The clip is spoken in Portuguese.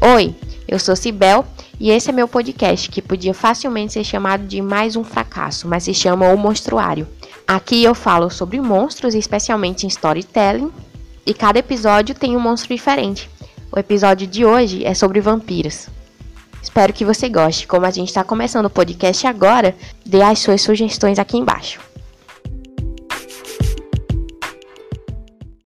Oi, eu sou Cibel e esse é meu podcast que podia facilmente ser chamado de mais um fracasso, mas se chama O Monstruário. Aqui eu falo sobre monstros, especialmente em storytelling, e cada episódio tem um monstro diferente. O episódio de hoje é sobre vampiros. Espero que você goste. Como a gente está começando o podcast agora, dê as suas sugestões aqui embaixo.